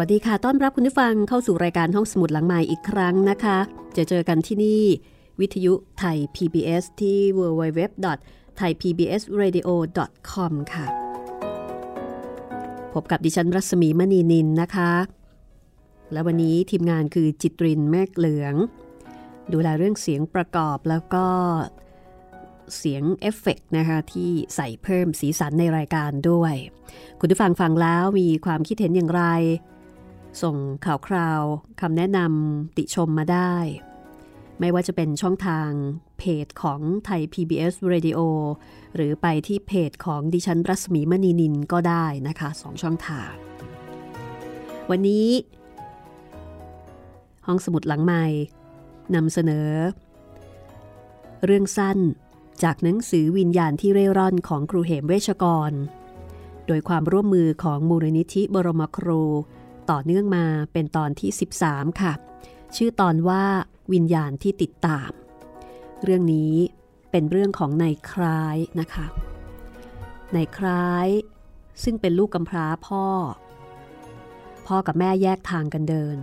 วัสดีค่ะ ต้อนรับคุณผู้ฟังเข้าสู่รายการห้องสมุดหลังใหม่อีกครั้งนะคะ จะเจอกันที่นี่ วิทยุไทย PBS ที่ www.thaipbsradio.com ค่ะ พบกับดิฉันรัศมีมณีนินนะคะ และวันนี้ทีมงานคือจิตรินแมกเหลือง ดูแลเรื่องเสียงประกอบแล้วก็เสียงเอฟเฟกนะคะที่ใส่เพิ่มสีสันในรายการด้วย คุณผู้ฟังฟังแล้วมีความคิดเห็นอย่างไร ส่งข่าวคราวคำแนะนำติชมมาได้ ไม่ว่าจะเป็นช่องทางเพจของไทย PBS Radio หรือไปที่เพจของดิฉันรัศมีมณีนินก็ได้นะคะสองช่องทาง วันนี้ ห้องสมุดหลังใหม่นำเสนอ เรื่องสั้นจากหนังสือวิญญาณที่เร่ร่อนของครูเหมเวชกร โดยความร่วมมือของมูลนิธิบรมครู ต่อเนื่องมาเป็นตอนที่ 13 ค่ะ ชื่อตอนว่าวิญญาณที่ติดตาม เรื่องนี้เป็นเรื่องของนายคล้ายนะคะนายคล้าย ซึ่งเป็นลูกกำพร้าพ่อ พ่อกับแม่แยกทางกันเดิน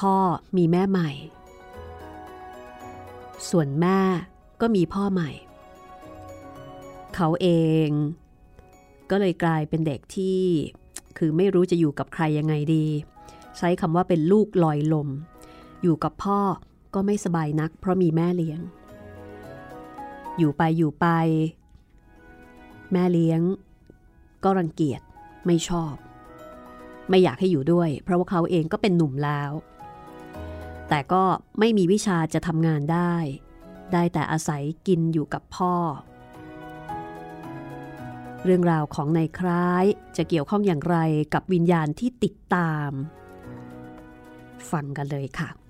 พ่อมีแม่ใหม่ ส่วนแม่ก็มีพ่อใหม่ เขาเอง ก็เลยกลายเป็นเด็กที่ คือไม่รู้จะอยู่กับใครยังไงดี ใช้คำว่าเป็นลูกลอยลม อยู่กับพ่อก็ไม่สบายนัก เพราะมีแม่เลี้ยง อยู่ไปอยู่ไป แม่เลี้ยง ก็รังเกียจไม่ชอบ ไม่อยากให้อยู่ด้วย เพราะว่าเขาเองก็เป็นหนุ่มแล้ว แต่ก็ไม่มีวิชาจะทำงานได้ ได้แต่อาศัยกินอยู่กับพ่อ เรื่องราวของนายคล้ายจะเกี่ยวข้องอย่างไรกับวิญญาณที่ติดตาม ฟังกันเลยค่ะ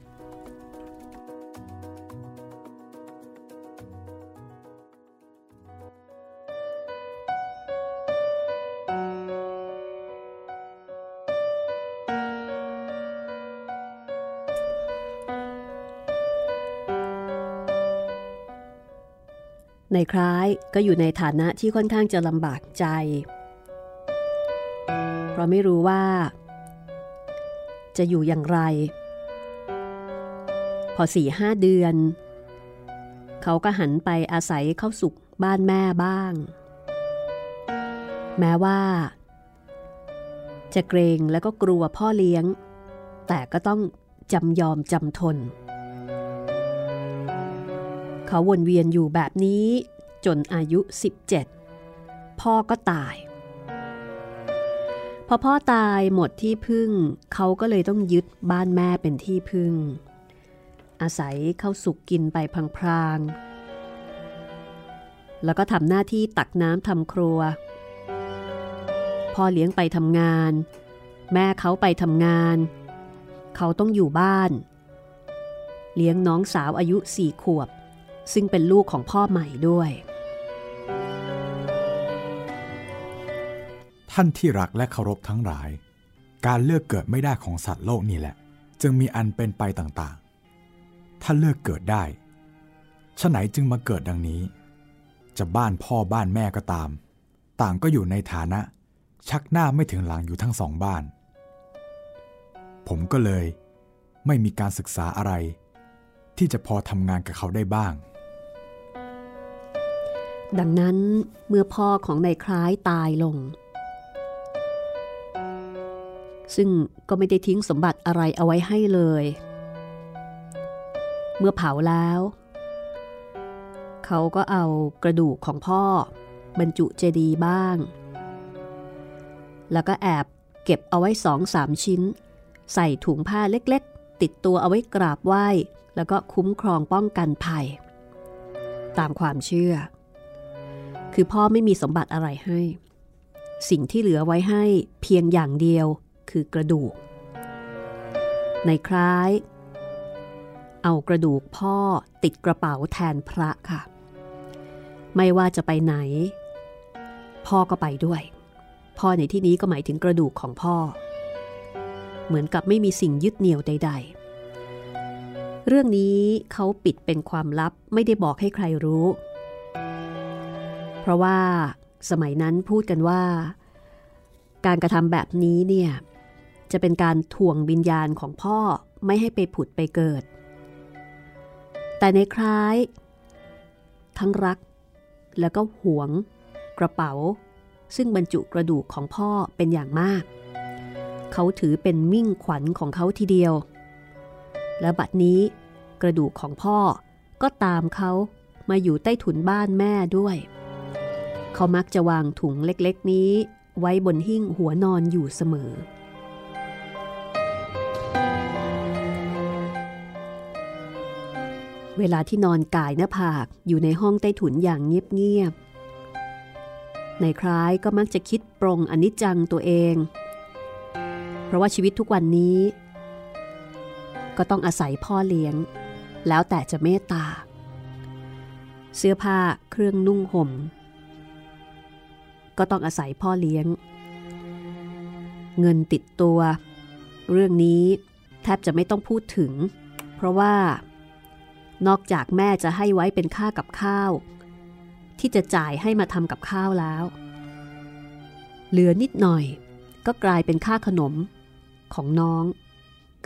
ในคล้ายก็อยู่ในฐานะที่ค่อนข้างจะลำบากใจ เพราะไม่รู้ว่า จะอยู่อย่างไร พอสี่ห้าเดือน เขาก็หันไปอาศัยเข้าสุกบ้านแม่บ้าง แม้ว่า จะเกรงและก็กลัวพ่อเลี้ยง แต่ก็ต้องจำยอมจำทน เขาวนเวียนอยู่แบบนี้จนอายุ 17 พ่อก็ตาย พอพ่อตายหมดที่พึ่ง เขาก็เลยต้องยึดบ้านแม่เป็นที่พึ่ง อาศัยเข้าสุกกินไปพลางๆ แล้วก็ทำหน้าที่ตักน้ำทำครัว พ่อเลี้ยงไปทำงาน แม่เขาไปทำงาน เขาต้องอยู่บ้าน เลี้ยงน้องสาวอายุสี่ขวบ ซึ่งเป็นลูกของพ่อใหม่ด้วย ท่านที่รักและเคารพทั้งหลาย การเลือกเกิดไม่ได้ของสัตว์โลกนี่แหละ จึงมีอันเป็นไปต่างๆ ถ้าเลือกเกิดได้ฉะไหนจึงมาเกิดดังนี้ จะบ้านพ่อบ้านแม่ก็ตาม ต่างก็อยู่ในฐานะ ชักหน้าไม่ถึงหลังอยู่ทั้งสองบ้าน ผมก็เลย ไม่มีการศึกษาอะไร ที่จะพอทำงานกับเขาได้บ้าง ดังนั้นเมื่อพ่อของนายคล้ายตายลง ซึ่งก็ไม่ได้ทิ้งสมบัติอะไรเอาไว้ให้เลย เมื่อเผาแล้ว เขาก็เอากระดูกของพ่อ บรรจุเจดีย์บ้าง แล้วก็แอบเก็บเอาไว้สองสามชิ้น ใส่ถุงผ้าเล็กๆ ติดตัวเอาไว้กราบไหว้ แล้วก็คุ้มครองป้องกันภัย ตามความเชื่อ คือพ่อไม่มีสมบัติอะไรให้ สิ่งที่เหลือไว้ให้เพียงอย่างเดียวคือกระดูก ในคล้าย เอากระดูกพ่อติดกระเป๋าแทนพระค่ะ ไม่ว่าจะไปไหน พ่อก็ไปด้วย พ่อในที่นี้ก็หมายถึงกระดูกของพ่อ เหมือนกับไม่มีสิ่งยึดเหนี่ยวใด ๆเรื่องนี้เขาปิดเป็นความลับไม่ได้บอกให้ใครรู้ เพราะว่าสมัยนั้นพูดกันว่า การกระทำแบบนี้เนี่ย จะเป็นการถ่วงวิญญาณของพ่อไม่ให้ไปผุดไปเกิด แต่ในคล้าย ทั้งรัก แล้วก็หวง กระเป๋า ซึ่งบรรจุกระดูกของพ่อเป็นอย่างมาก เขาถือเป็นมิ่งขวัญของเขาทีเดียว และบัดนี้กระดูกของพ่อก็ตามเขามาอยู่ใต้ถุนบ้านแม่ด้วย เขามักจะวางถุงเล็กๆนี้ ไว้บนหิ้งหัวนอนอยู่เสมอ เวลาที่นอนกายหน้าผากอยู่ในห้องใต้ถุนอย่างเงียบๆ ในคล้ายก็มักจะคิดปรงอนิจจังตัวเอง เพราะว่าชีวิตทุกวันนี้ ก็ต้องอาศัยพ่อเลี้ยง แล้วแต่จะเมตตาเสื้อผ้าเครื่องนุ่งห่ม ก็ต้องอาศัยพ่อเลี้ยง เงินติดตัว เรื่องนี้แทบจะไม่ต้องพูดถึง เพราะว่า นอกจากแม่จะให้ไว้เป็นค่ากับข้าว ที่จะจ่ายให้มาทำกับข้าวแล้ว เหลือนิดหน่อยก็กลายเป็นค่าขนมของน้อง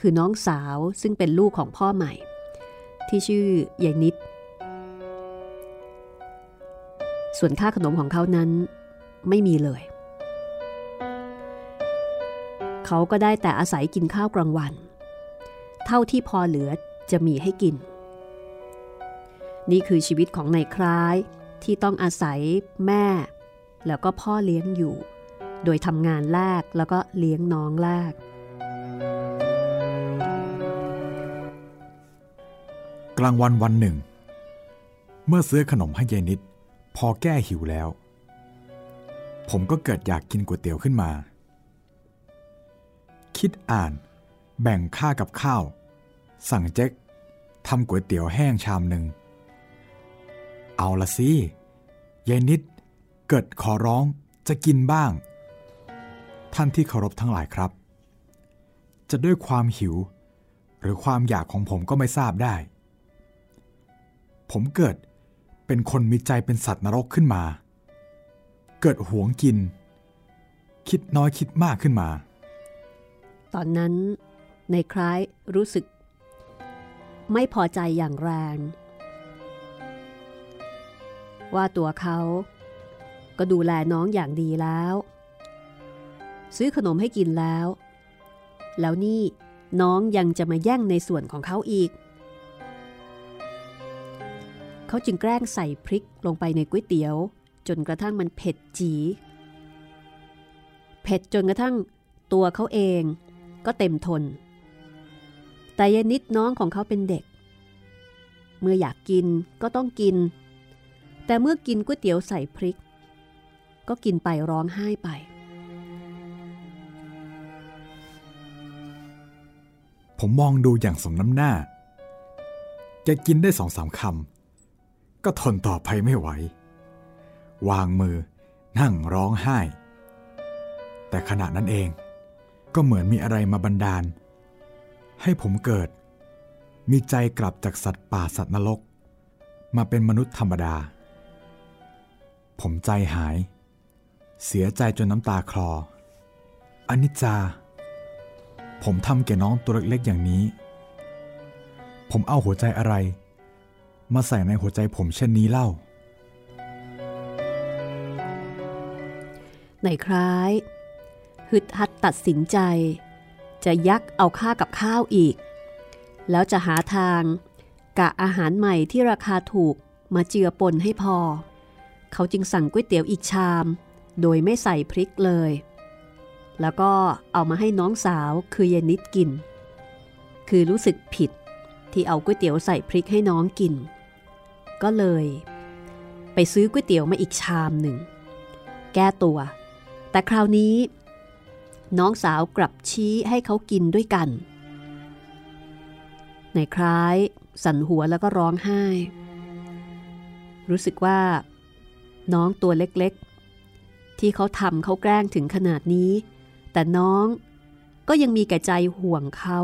คือน้องสาวซึ่งเป็นลูกของพ่อใหม่ ที่ชื่อยายนิด ส่วนค่าขนมของเขานั้น ไม่มีเลย เขาก็ได้แต่อาศัยกินข้าวกลางวัน เท่าที่พอเหลือจะมีให้กิน นี่คือชีวิตของนายคล้ายที่ต้องอาศัยแม่ แล้วก็พ่อเลี้ยงอยู่ โดยทำงานแลกแล้วก็เลี้ยงน้องแลกกลางวันวันหนึ่ง เมื่อซื้อขนมให้ยายนิด พอแก้หิวแล้ว ผมก็เกิดอยากกินก๋วยเตี๋ยวขึ้นมา คิดอ่านแบ่งค่ากับข้าว สั่งเจ๊กทำก๋วยเตี๋ยวแห้งชามหนึ่ง เอาละสิยายนิด เกิดขอร้องจะกินบ้าง ท่านที่เคารพทั้งหลายครับ จะด้วยความหิว หรือความอยากของผมก็ไม่ทราบได้ ผมเกิดเป็นคนมีใจเป็นสัตว์นรกขึ้นมา เกิดหวงกิน คิดน้อยคิดมากขึ้นมา ตอนนั้นในคล้ายรู้สึก ไม่พอใจอย่างแรง ว่าตัวเขาก็ดูแลน้องอย่างดีแล้ว ซื้อขนมให้กินแล้ว แล้วนี่น้องยังจะมาแย่งในส่วนของเขาอีก เขาจึงแกล้งใส่พริกลงไปในก๋วยเตี๋ยว จนกระทั่งมันเผ็ดจีเผ็ดจนกระทั่งตัวเขาเองก็เต็มทน แต่ยายนิดน้องของเขาเป็นเด็ก เมื่ออยากกินก็ต้องกิน แต่เมื่อกินก๋วยเตี๋ยวใส่พริก ก็กินไปร้องไห้ไป ผมมองดูอย่างสมน้ำหน้า แกกินได้สองสามคำก็ทนต่อไปไม่ไหว วางมือ นั่งร้องไห้ แต่ขณะนั้นเองก็เหมือนมีอะไรมาบันดาล ให้ผมเกิด มีใจกลับจากสัตว์ป่าสัตว์นรก มาเป็นมนุษย์ธรรมดา ผมใจหาย เสียใจจนน้ำตาคลออนิจจา ผมทำแก่น้องตัวเล็กๆอย่างนี้ ผมเอาหัวใจอะไร มาใส่ในหัวใจผมเช่นนี้เล่า ในคล้ายฮึดฮัดตัดสินใจ จะยักเอาค่ากับข้าวอีก แล้วจะหาทางกะอาหารใหม่ที่ราคาถูกมาเจือปนให้พอ เขาจึงสั่งก๋วยเตี๋ยวอีกชาม โดยไม่ใส่พริกเลย แล้วก็เอามาให้น้องสาวคือยายนิดกิน คือรู้สึกผิดที่เอาก๋วยเตี๋ยวใส่พริกให้น้องกิน ก็เลย ไปซื้อก๋วยเตี๋ยวมาอีกชามหนึ่ง แก้ตัว แต่คราวนี้ น้องสาวกลับชี้ให้เขากินด้วยกัน ในคล้ายสั่นหัวแล้วก็ร้องไห้ รู้สึกว่า น้องตัวเล็กๆ ที่เขาทำเขาแกล้งถึงขนาดนี้ แต่น้องก็ยังมีแก่ใจห่วงเขา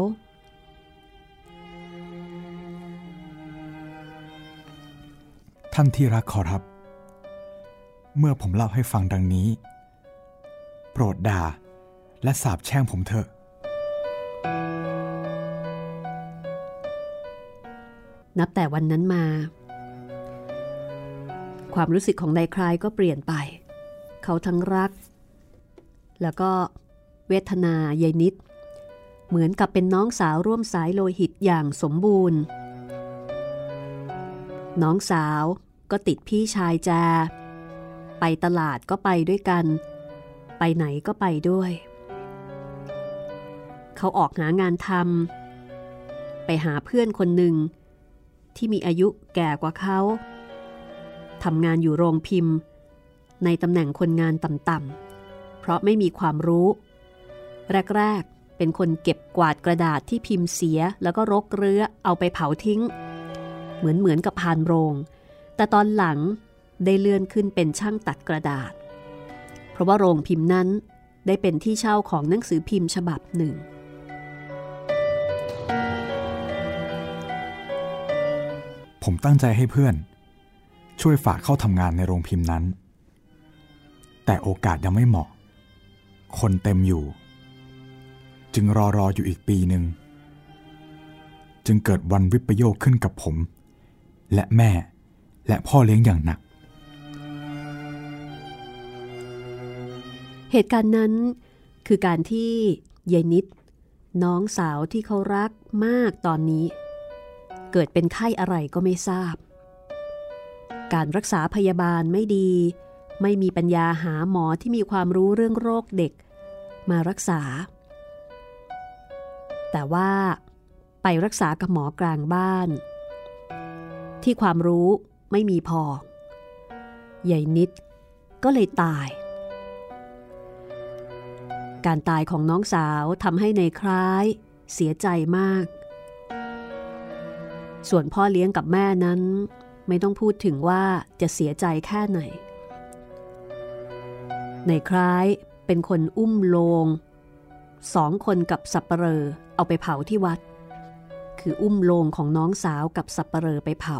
ท่านที่รักขอรับ เมื่อผมเล่าให้ฟังดังนี้ โปรดด่า และสาบแช่งผมเถอะ นับแต่วันนั้นมา ความรู้สึกของนายคลายก็เปลี่ยนไป เขาทั้งรัก แล้วก็เวทนายายนิด เหมือนกับเป็นน้องสาวร่วมสายโลหิตอย่างสมบูรณ์ น้องสาวก็ติดพี่ชายแจ ไปตลาดก็ไปด้วยกัน ไปไหนก็ไปด้วย เขาออกหางานทำไปหาเพื่อนคนหนึ่ง ที่มีอายุแก่กว่าเขาทำงานอยู่โรงพิมพ์ ในตำแหน่งคนงานต่ำๆเพราะไม่มีความรู้ แรกๆ เป็นคนเก็บกวาดกระดาษที่พิมพ์เสียแล้วก็รกเรื้อเอาไปเผาทิ้ง เหมือนเหมือนกับพานโรง แต่ตอนหลังได้เลื่อนขึ้นเป็นช่างตัดกระดาษ เพราะว่าโรงพิมพ์นั้นได้เป็นที่เช่าของหนังสือพิมพ์ฉบับหนึ่ง ผมตั้งใจให้เพื่อน ช่วยฝากเข้าทำงานในโรงพิมพ์นั้น แต่โอกาสยังไม่เหมาะ คนเต็มอยู่ จึงรอรออยู่อีกปีหนึ่ง จึงเกิดวันวิปโยคขึ้นกับผม และแม่และพ่อเลี้ยงอย่างหนัก เหตุการณ์นั้น คือการที่ยายนิด น้องสาวที่เขารักมากตอนนี้ เกิดเป็นไข้อะไรก็ไม่ทราบ การรักษาพยาบาลไม่ดี ไม่มีปัญญาหาหมอที่มีความรู้เรื่องโรคเด็ก มารักษา แต่ว่าไปรักษากับหมอกลางบ้าน ที่ความรู้ไม่มีพอใหญ่นิดก็เลยตาย การตายของน้องสาวทำให้ในคล้ายเสียใจมาก ส่วนพ่อเลี้ยงกับแม่นั้น ไม่ต้องพูดถึงว่าจะเสียใจแค่ไหน ในคล้ายเป็นคนอุ้มโลงสองคนกับสับปเปลอเอาไปเผาที่วัด คืออุ้มโลงของน้องสาวกับสับปเปลอไปเผา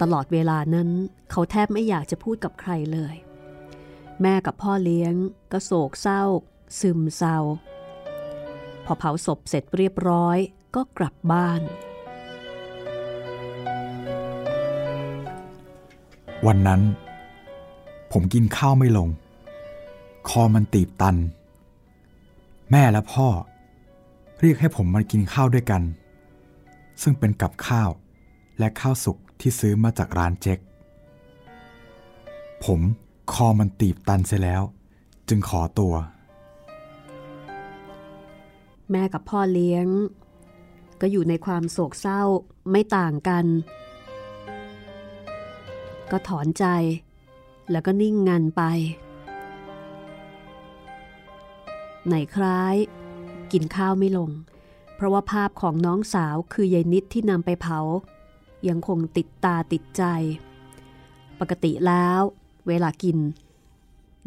ตลอดเวลานั้นเขาแทบไม่อยากจะพูดกับใครเลย แม่กับพ่อเลี้ยง ก็โศกเศร้า ซึมเศร้า พอเผาศพเสร็จเรียบร้อยก็กลับบ้าน วันนั้น ผมกินข้าวไม่ลง คอมันตีบตัน แม่และพ่อ เรียกให้ผมมากินข้าวด้วยกัน ซึ่งเป็นกับข้าวและข้าวสุกที่ซื้อมาจากร้านเจ๊กผม คอมันตีบตันเสียแล้ว จึงขอตัว แม่กับพ่อเลี้ยง ก็อยู่ในความโศกเศร้าไม่ต่างกัน ก็ถอนใจ แล้วก็นิ่งงันไป ไหนคล้าย กินข้าวไม่ลง เพราะว่าภาพของน้องสาวคือยายนิดที่นำไปเผา ยังคงติดตาติดใจ ปกติแล้ว เวลากิน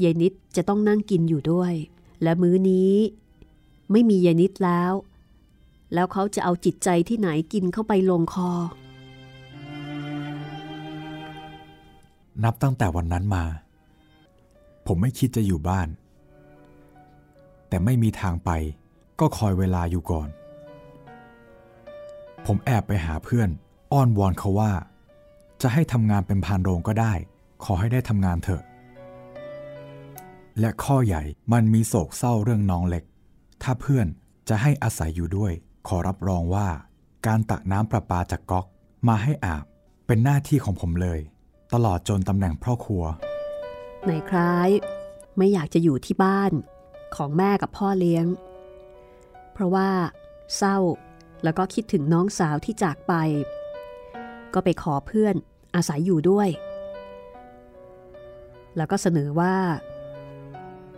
ยายนิดจะต้องนั่งกินอยู่ด้วย และมื้อนี้ ไม่มียายนิดแล้ว แล้วเขาจะเอาจิตใจที่ไหนกินเข้าไปลงคอ นับตั้งแต่วันนั้นมา ผมไม่คิดจะอยู่บ้าน แต่ไม่มีทางไป ก็คอยเวลาอยู่ก่อน ผมแอบไปหาเพื่อน อ้อนวอนเขาว่า จะให้ทำงานเป็นพานโรงก็ได้ ขอให้ได้ทำงานเถอะ และข้อใหญ่มันมีโศกเศร้าเรื่องน้องเล็ก ถ้าเพื่อนจะให้อาศัยอยู่ด้วย ขอรับรองว่า การตักน้ำประปาจากก๊อกมาให้อาบ เป็นหน้าที่ของผมเลย ตลอดจนตำแหน่งพ่อครัวไหนคล้าย ไม่อยากจะอยู่ที่บ้านของแม่กับพ่อเลี้ยง เพราะว่า เศร้าแล้วก็คิดถึงน้องสาวที่จากไป ก็ไปขอเพื่อนอาศัยอยู่ด้วย แล้วก็เสนอว่า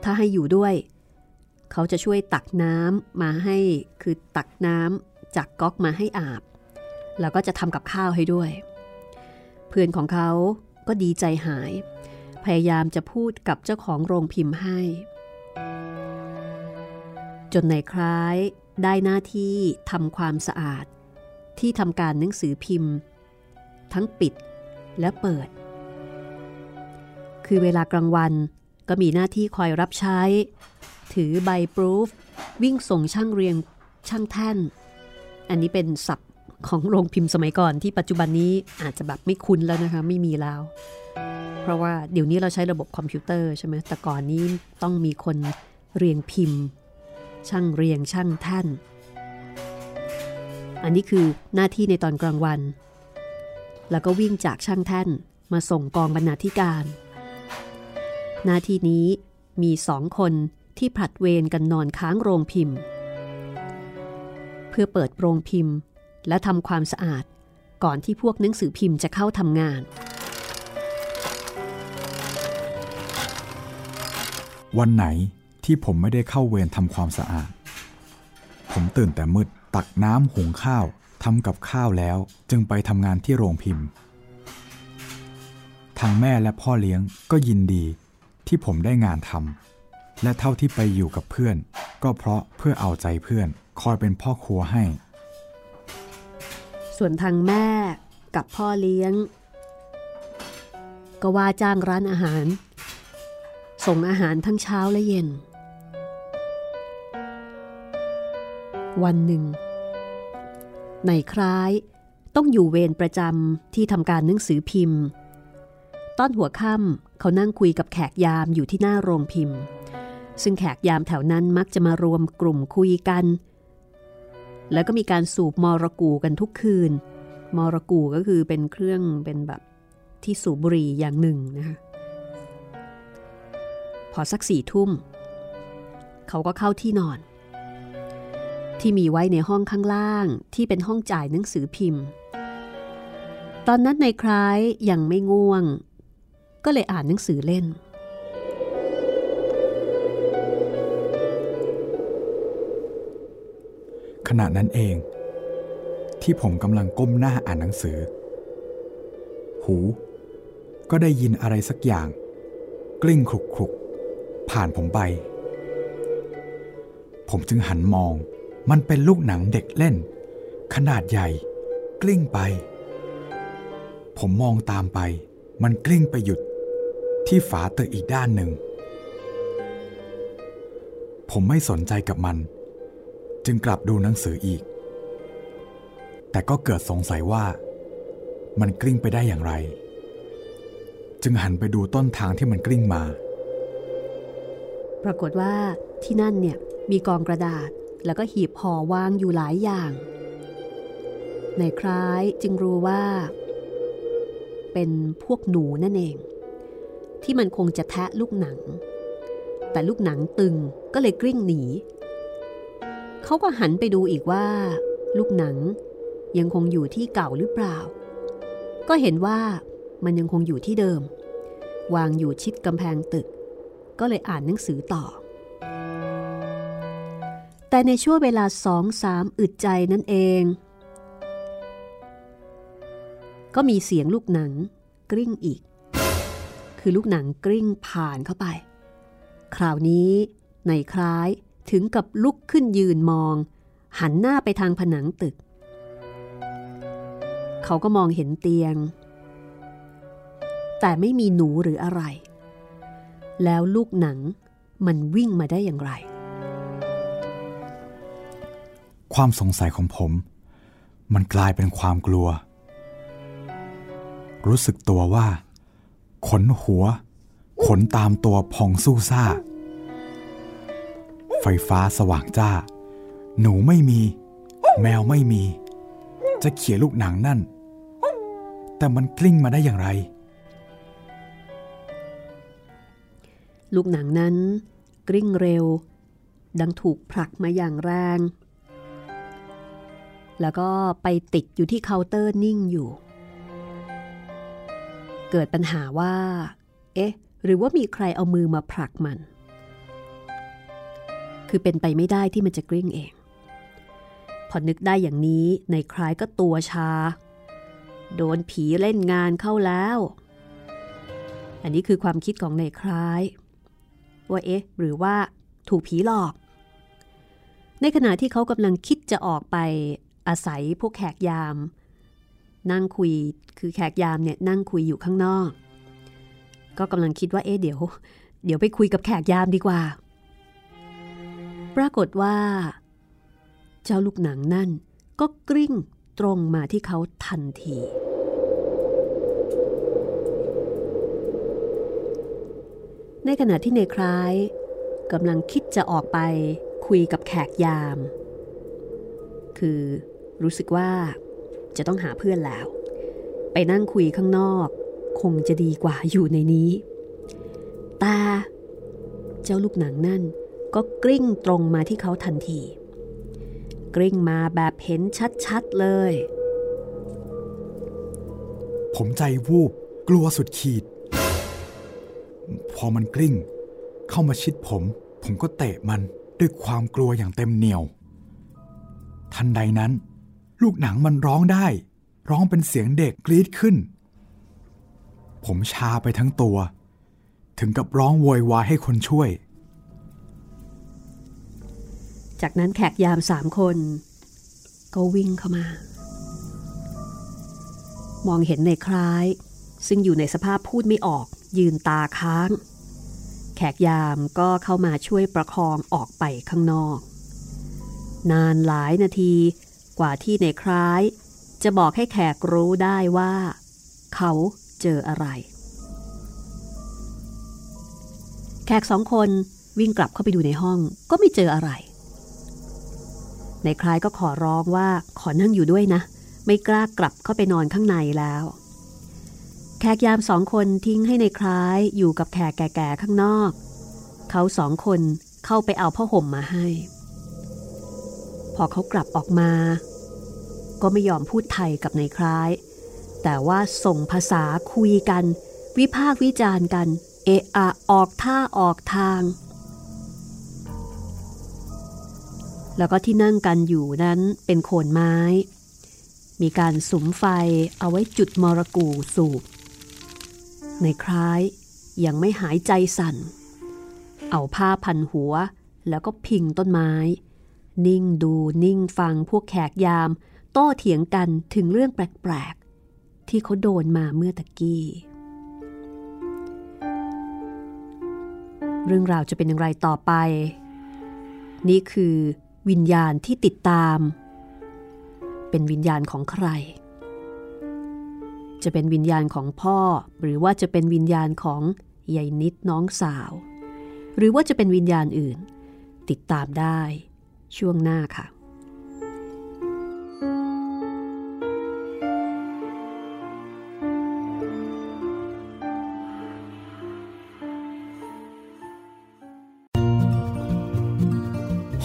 ถ้าให้อยู่ด้วย เขาจะช่วยตักน้ำมาให้คือตักน้ำจากก๊อกมาให้อาบ แล้วก็จะทำกับข้าวให้ด้วย เพื่อนของเขาก็ดีใจหาย พยายามจะพูดกับเจ้าของโรงพิมพ์ให้ จนในคล้ายได้หน้าที่ทำความสะอาด ที่ทำการหนังสือพิมพ์ ทั้งปิดและเปิด คือเวลากลางวัน ก็มีหน้าที่คอยรับใช้ ถือใบปรูฟ วิ่งส่งช่างเรียงช่างแท่น อันนี้เป็นศัพท์ของโรงพิมพ์สมัยก่อนที่ปัจจุบันนี้อาจจะแบบไม่คุ้นแล้วนะคะ ไม่มีแล้ว เพราะว่าเดี๋ยวนี้เราใช้ระบบคอมพิวเตอร์ใช่ไหมแต่ก่อนนี้ต้องมีคนเรียงพิมพ์ ช่างเรียงช่างแท่น อันนี้คือหน้าที่ในตอนกลางวัน แล้วก็วิ่งจากช่างแท่นมาส่งกองบรรณาธิการ น้าที่นี้มีสองคนที่ผลัดเวรกันนอนค้างโรงพิมพ์ เพื่อเปิดโรงพิมพ์ และทำความสะอาดก่อนที่พวกหนังสือพิมพ์จะเข้าทำงาน วันไหนที่ผมไม่ได้เข้าเวรทำความสะอาด ผมตื่นแต่มืดตักน้ำหุงข้าวทำกับข้าวแล้วจึงไปทำงานที่โรงพิมพ์ ทางแม่และพ่อเลี้ยงก็ยินดี ที่ผมได้งานทำและเท่าที่ไปอยู่กับเพื่อน ก็เพราะเพื่อเอาใจเพื่อน คอยเป็นพ่อครัวให้ ส่วนทางแม่กับพ่อเลี้ยง ก็ว่าจ้างร้านอาหาร ส่งอาหารทั้งเช้าและเย็น วันหนึ่งในคล้ายต้องอยู่เวรประจำที่ทำการหนังสือพิมพ์ ตอนหัวค่ำเขานั่งคุยกับแขกยามอยู่ที่หน้าโรงพิมพ์ ซึ่งแขกยามแถวนั้นมักจะมารวมกลุ่มคุยกัน แล้วก็มีการสูบมอรกูกันทุกคืนมอรกูก็คือเป็นเครื่องเป็นแบบที่สูบบุหรี่อย่างหนึ่งนะคะพอสักสี่ทุ่ม เขาก็เข้าที่นอน ที่มีไว้ในห้องข้างล่างที่เป็นห้องจ่ายหนังสือพิมพ์ ตอนนั้นในคล้ายยังไม่ง่วง ก็เลยอ่านหนังสือเล่น ขณะนั้นเอง ที่ผมกำลังก้มหน้าอ่านหนังสือ หู ก็ได้ยินอะไรสักอย่าง กลิ้งคลุกคลุกผ่านผมไป ผมจึงหันมอง มันเป็นลูกหนังเด็กเล่น ขนาดใหญ่ กลิ้งไป ผมมองตามไป มันกลิ้งไปหยุด ที่ฝาตึกอีกด้านหนึ่ง ผมไม่สนใจกับมัน จึงกลับดูหนังสืออีก แต่ก็เกิดสงสัยว่า มันกลิ้งไปได้อย่างไร จึงหันไปดูต้นทางที่มันกลิ้งมา ปรากฏว่าที่นั่นเนี่ยมีกองกระดาษแล้วก็หีบห่อวางอยู่หลายอย่างในคล้ายจึงรู้ว่า เป็นพวกหนูนั่นเอง ที่มันคงจะแทะลูกหนัง แต่ลูกหนังตึงก็เลยกลิ้งหนี เขาก็หันไปดูอีกว่า ลูกหนังยังคงอยู่ที่เก่าหรือเปล่า ก็เห็นว่ามันยังคงอยู่ที่เดิม วางอยู่ชิดกำแพงตึก ก็เลยอ่านหนังสือต่อ แต่ในช่วงเวลาสองสามอึดใจนั่นเอง ก็มีเสียงลูกหนังกริ้งอีก คือลูกหนังกริ้งผ่านเข้าไป คราวนี้ในคล้ายถึงกับลุกขึ้นยืนมอง หันหน้าไปทางผนังตึก เขาก็มองเห็นเตียง แต่ไม่มีหนูหรืออะไร แล้วลูกหนังมันวิ่งมาได้อย่างไร ความสงสัยของผม มันกลายเป็นความกลัว รู้สึกตัวว่า ขนหัว ขนตามตัวพองสู้ซ่า ไฟฟ้าสว่างจ้า หนูไม่มี แมวไม่มี จะเขี่ยลูกหนังนั่น แต่มันกลิ้งมาได้อย่างไร ลูกหนังนั้นกริ้งเร็ว ดังถูกผลักมาอย่างแรง แล้วก็ไปติดอยู่ที่เคาน์เตอร์นิ่งอยู่ เกิดปัญหาว่า เอ๊ะ หรือว่ามีใครเอามือมาผลักมัน คือเป็นไปไม่ได้ที่มันจะกริ้งเอง พอนึกได้อย่างนี้ในคล้ายก็ตัวชา โดนผีเล่นงานเข้าแล้ว อันนี้คือความคิดของในคล้าย ว่าเอ๊ะ หรือว่าถูกผีหลอก ในขณะที่เขากำลังคิดจะออกไปอาศัยพวกแขกยาม นั่งคุยคือแขกยามเนี่ยนั่งคุยอยู่ข้างนอก ก็กำลังคิดว่าเอ๊ะเดี๋ยว เดี๋ยวไปคุยกับแขกยามดีกว่า ปรากฏว่า เจ้าลูกหนังนั่นก็กริ้งตรงมาที่เขาทันที ในขณะที่ในคล้ายกำลังคิดจะออกไปคุยกับแขกยาม คือรู้สึกว่า จะต้องหาเพื่อนแล้ว ไปนั่งคุยข้างนอก คงจะดีกว่าอยู่ในนี้ ตา เจ้าลูกหนังนั่นก็กริ้งตรงมาที่เขาทันทีกริ้งมาแบบเห็นชัดๆเลย ผมใจวูบกลัวสุดขีด พอมันกลิ้ง เข้ามาชิดผม ผมก็เตะมันด้วยความกลัวอย่างเต็มเหนียว ทันใดนั้น ลูกหนังมันร้องได้ ร้องเป็นเสียงเด็กกรีดขึ้น ผมชาไปทั้งตัว ถึงกับร้องโวยวายให้คนช่วย จากนั้นแขกยามสามคน ก็วิ่งเข้ามา มองเห็นในคล้าย ซึ่งอยู่ในสภาพพูดไม่ออกยืนตาค้าง แขกยามก็เข้ามาช่วยประคองออกไปข้างนอก นานหลายนาที กว่าที่ในคล้าย จะบอกให้แขกรู้ได้ว่า เขาเจออะไร แขกสองคนวิ่งกลับเข้าไปดูในห้องก็ไม่เจออะไร ในคล้ายก็ขอร้องว่าขอนั่งอยู่ด้วยนะ ไม่กล้ากลับเข้าไปนอนข้างในแล้ว แขกยามสองคนทิ้งให้ในคล้ายอยู่กับแขกแก่ๆข้างนอก เขาสองคนเข้าไปเอาผ้าห่มมาให้ พอเขากลับออกมา ก็ไม่ยอมพูดไทยกับในคล้าย แต่ว่าส่งภาษาคุยกัน วิพากวิจารณ์กัน เอะอะออกท่าออกทาง แล้วก็ที่นั่งกันอยู่นั้นเป็นโคนไม้ มีการสุมไฟเอาไว้จุดมรกูสูบในคล้ายยังไม่หายใจสั่น เอาผ้าพันหัวแล้วก็พิงต้นไม้ นิ่งดูนิ่งฟังพวกแขกยาม โต้เถียงกันถึงเรื่องแปลกๆ ที่เขาโดนมาเมื่อตะกี้ เรื่องราวจะเป็นอย่างไรต่อไป นี่คือวิญญาณที่ติดตาม เป็นวิญญาณของใคร จะเป็นวิญญาณของพ่อ หรือว่าจะเป็นวิญญาณของยายนิดน้องสาว หรือว่าจะเป็นวิญญาณอื่น ติดตามได้ ช่วงหน้าค่ะ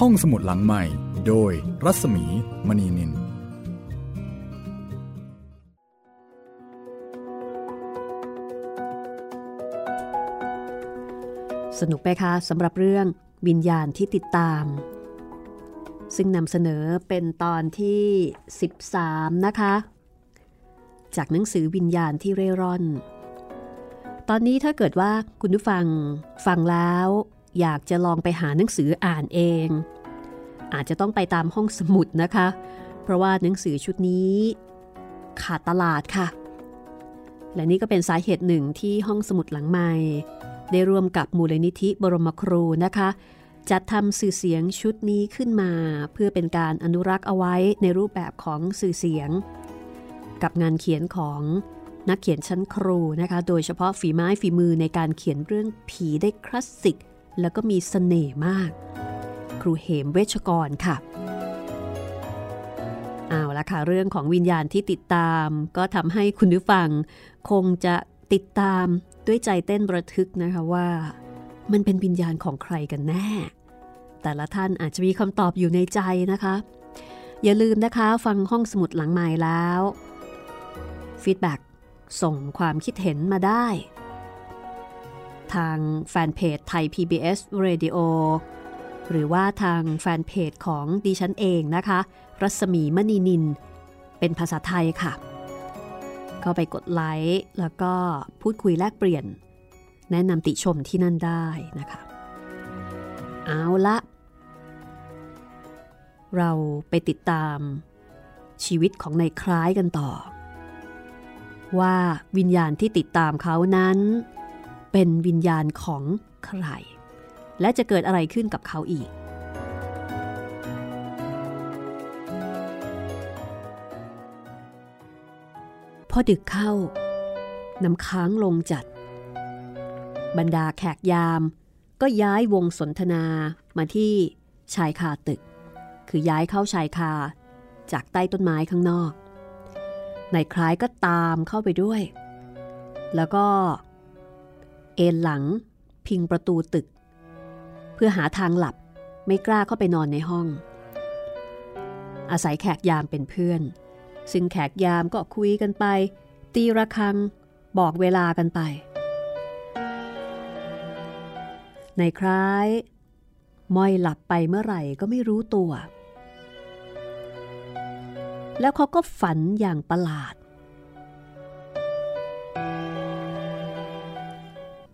ห้องสมุดหลังใหม่ โดยรัศมี มณีนิน สนุกไปคะสำหรับเรื่องวิญญาณที่ติดตาม ซึ่งนำเสนอเป็นตอนที่ 13 นะคะ จากหนังสือวิญญาณที่เร่ร่อน ตอนนี้ถ้าเกิดว่าคุณผู้ฟังฟังแล้ว อยากจะลองไปหาหนังสืออ่านเอง อาจจะต้องไปตามห้องสมุดนะคะ เพราะว่าหนังสือชุดนี้ขาดตลาดค่ะ และนี่ก็เป็นสาเหตุหนึ่งที่ห้องสมุดหลังใหม่ ได้ร่วมกับมูลนิธิบรมครูนะคะ จัดทำสื่อเสียงชุดนี้ขึ้นมา เพื่อเป็นการอนุรักษ์เอาไว้ในรูปแบบของสื่อเสียง กับงานเขียนของนักเขียนชั้นครูนะคะ โดยเฉพาะฝีไม้ฝีมือในการเขียนเรื่องผีได้คลาสสิก แล้วก็มีสเสน่ห์มาก ครูเหมเวชกรค่ะเอาละค่ะ เรื่องของวิญญาณที่ติดตาม ก็ทำให้คุณผู้ฟัง คงจะติดตามด้วยใจเต้นระทึกนะคะว่า มันเป็นวิญญาณของใครกันแน่ แต่ละท่านอาจจะมีคำตอบอยู่ในใจนะคะ อย่าลืมนะคะฟังห้องสมุดหลังใหม่แล้ว feedback ส่งความคิดเห็นมาได้ ทางแฟนเพจไทย PBS Radio หรือว่าทางแฟนเพจของดิฉันเองนะคะ รัศมีมณีนิน เป็นภาษาไทยค่ะ เข้าไปกดไลค์แล้วก็พูดคุยแลกเปลี่ยน แนะนำติชมที่นั่นได้นะคะ เอาละ เราไปติดตาม ชีวิตของในคล้ายกันต่อ ว่าวิญญาณที่ติดตามเขานั้น เป็นวิญญาณของใคร และจะเกิดอะไรขึ้นกับเขาอีก พอดึกเข้าน้ำค้างลงจัด บรรดาแขกยามก็ย้ายวงสนทนามาที่ชายคาตึก คือย้ายเข้าชายคา จากใต้ต้นไม้ข้างนอกนายคล้ายก็ตามเข้าไปด้วย แล้วก็ เอนหลังพิงประตูตึก เพื่อหาทางหลับไม่กล้าเข้าไปนอนในห้อง อาศัยแขกยามเป็นเพื่อน ซึ่งแขกยามก็คุยกันไป ตีระฆังบอกเวลากันไปในคล้ายม้อยหลับไปเมื่อไหร่ก็ไม่รู้ตัว แล้วเขาก็ฝันอย่างประหลาด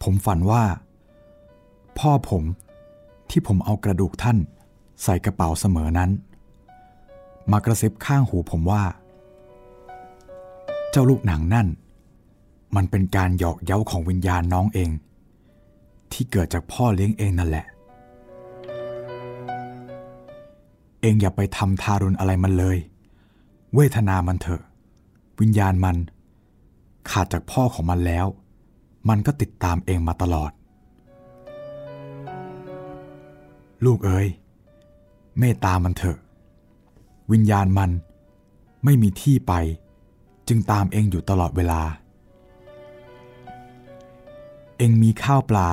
ผมฝันว่า พ่อผมที่ผมเอากระดูกท่านใส่กระเป๋าเสมอนั้น มากระซิบข้างหูผมว่า เจ้าลูกหนังนั่น มันเป็นการหยอกเย้าของวิญญาณน้องเอง ที่เกิดจากพ่อเลี้ยงเองนั่นแหละ เองอย่าไปทำทารุณอะไรมันเลย เวทนามันเถอะ วิญญาณมัน ขาดจากพ่อของมันแล้ว มันก็ติดตามเองมาตลอด ลูกเอ๋ยเมตตามันเถอะ วิญญาณมันไม่มีที่ไป จึงตามเองอยู่ตลอดเวลา เองมีข้าวปลา